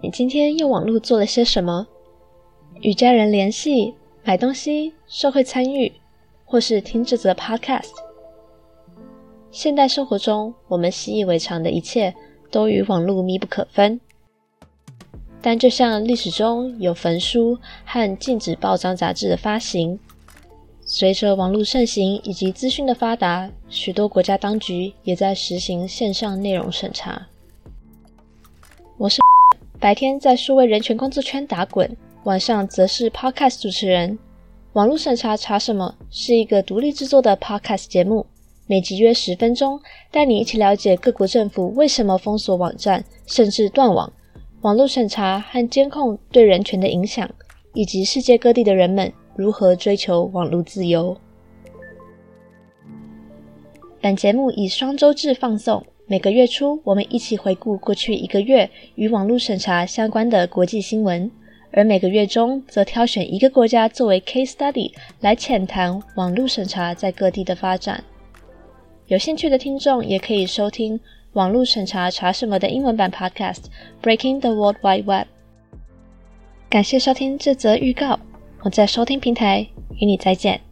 你今天用网络做了些什么？与家人联系、买东西、社会参与，或是听这则 Podcast？现代生活中，我们习以为常的一切都与网络密不可分。但就像历史中有焚书和禁止报章杂志的发行，随着网络盛行以及资讯的发达，许多国家当局也在实行线上内容审查。我是。白天在数位人权工作圈打滚，晚上则是 Podcast 主持人。网络审查查什么？是一个独立制作的 Podcast 节目，每集约十分钟，带你一起了解各国政府为什么封锁网站，甚至断网。网络审查和监控对人权的影响，以及世界各地的人们如何追求网络自由。本节目以双周制放送。每个月初，我们一起回顾过去一个月与网络审查相关的国际新闻；而每个月中，则挑选一个国家作为 case study 来浅谈网络审查在各地的发展。有兴趣的听众也可以收听“网络审查查什么”的英文版 podcast Breaking the World Wide Web。感谢收听这则预告，我在收听平台与你再见。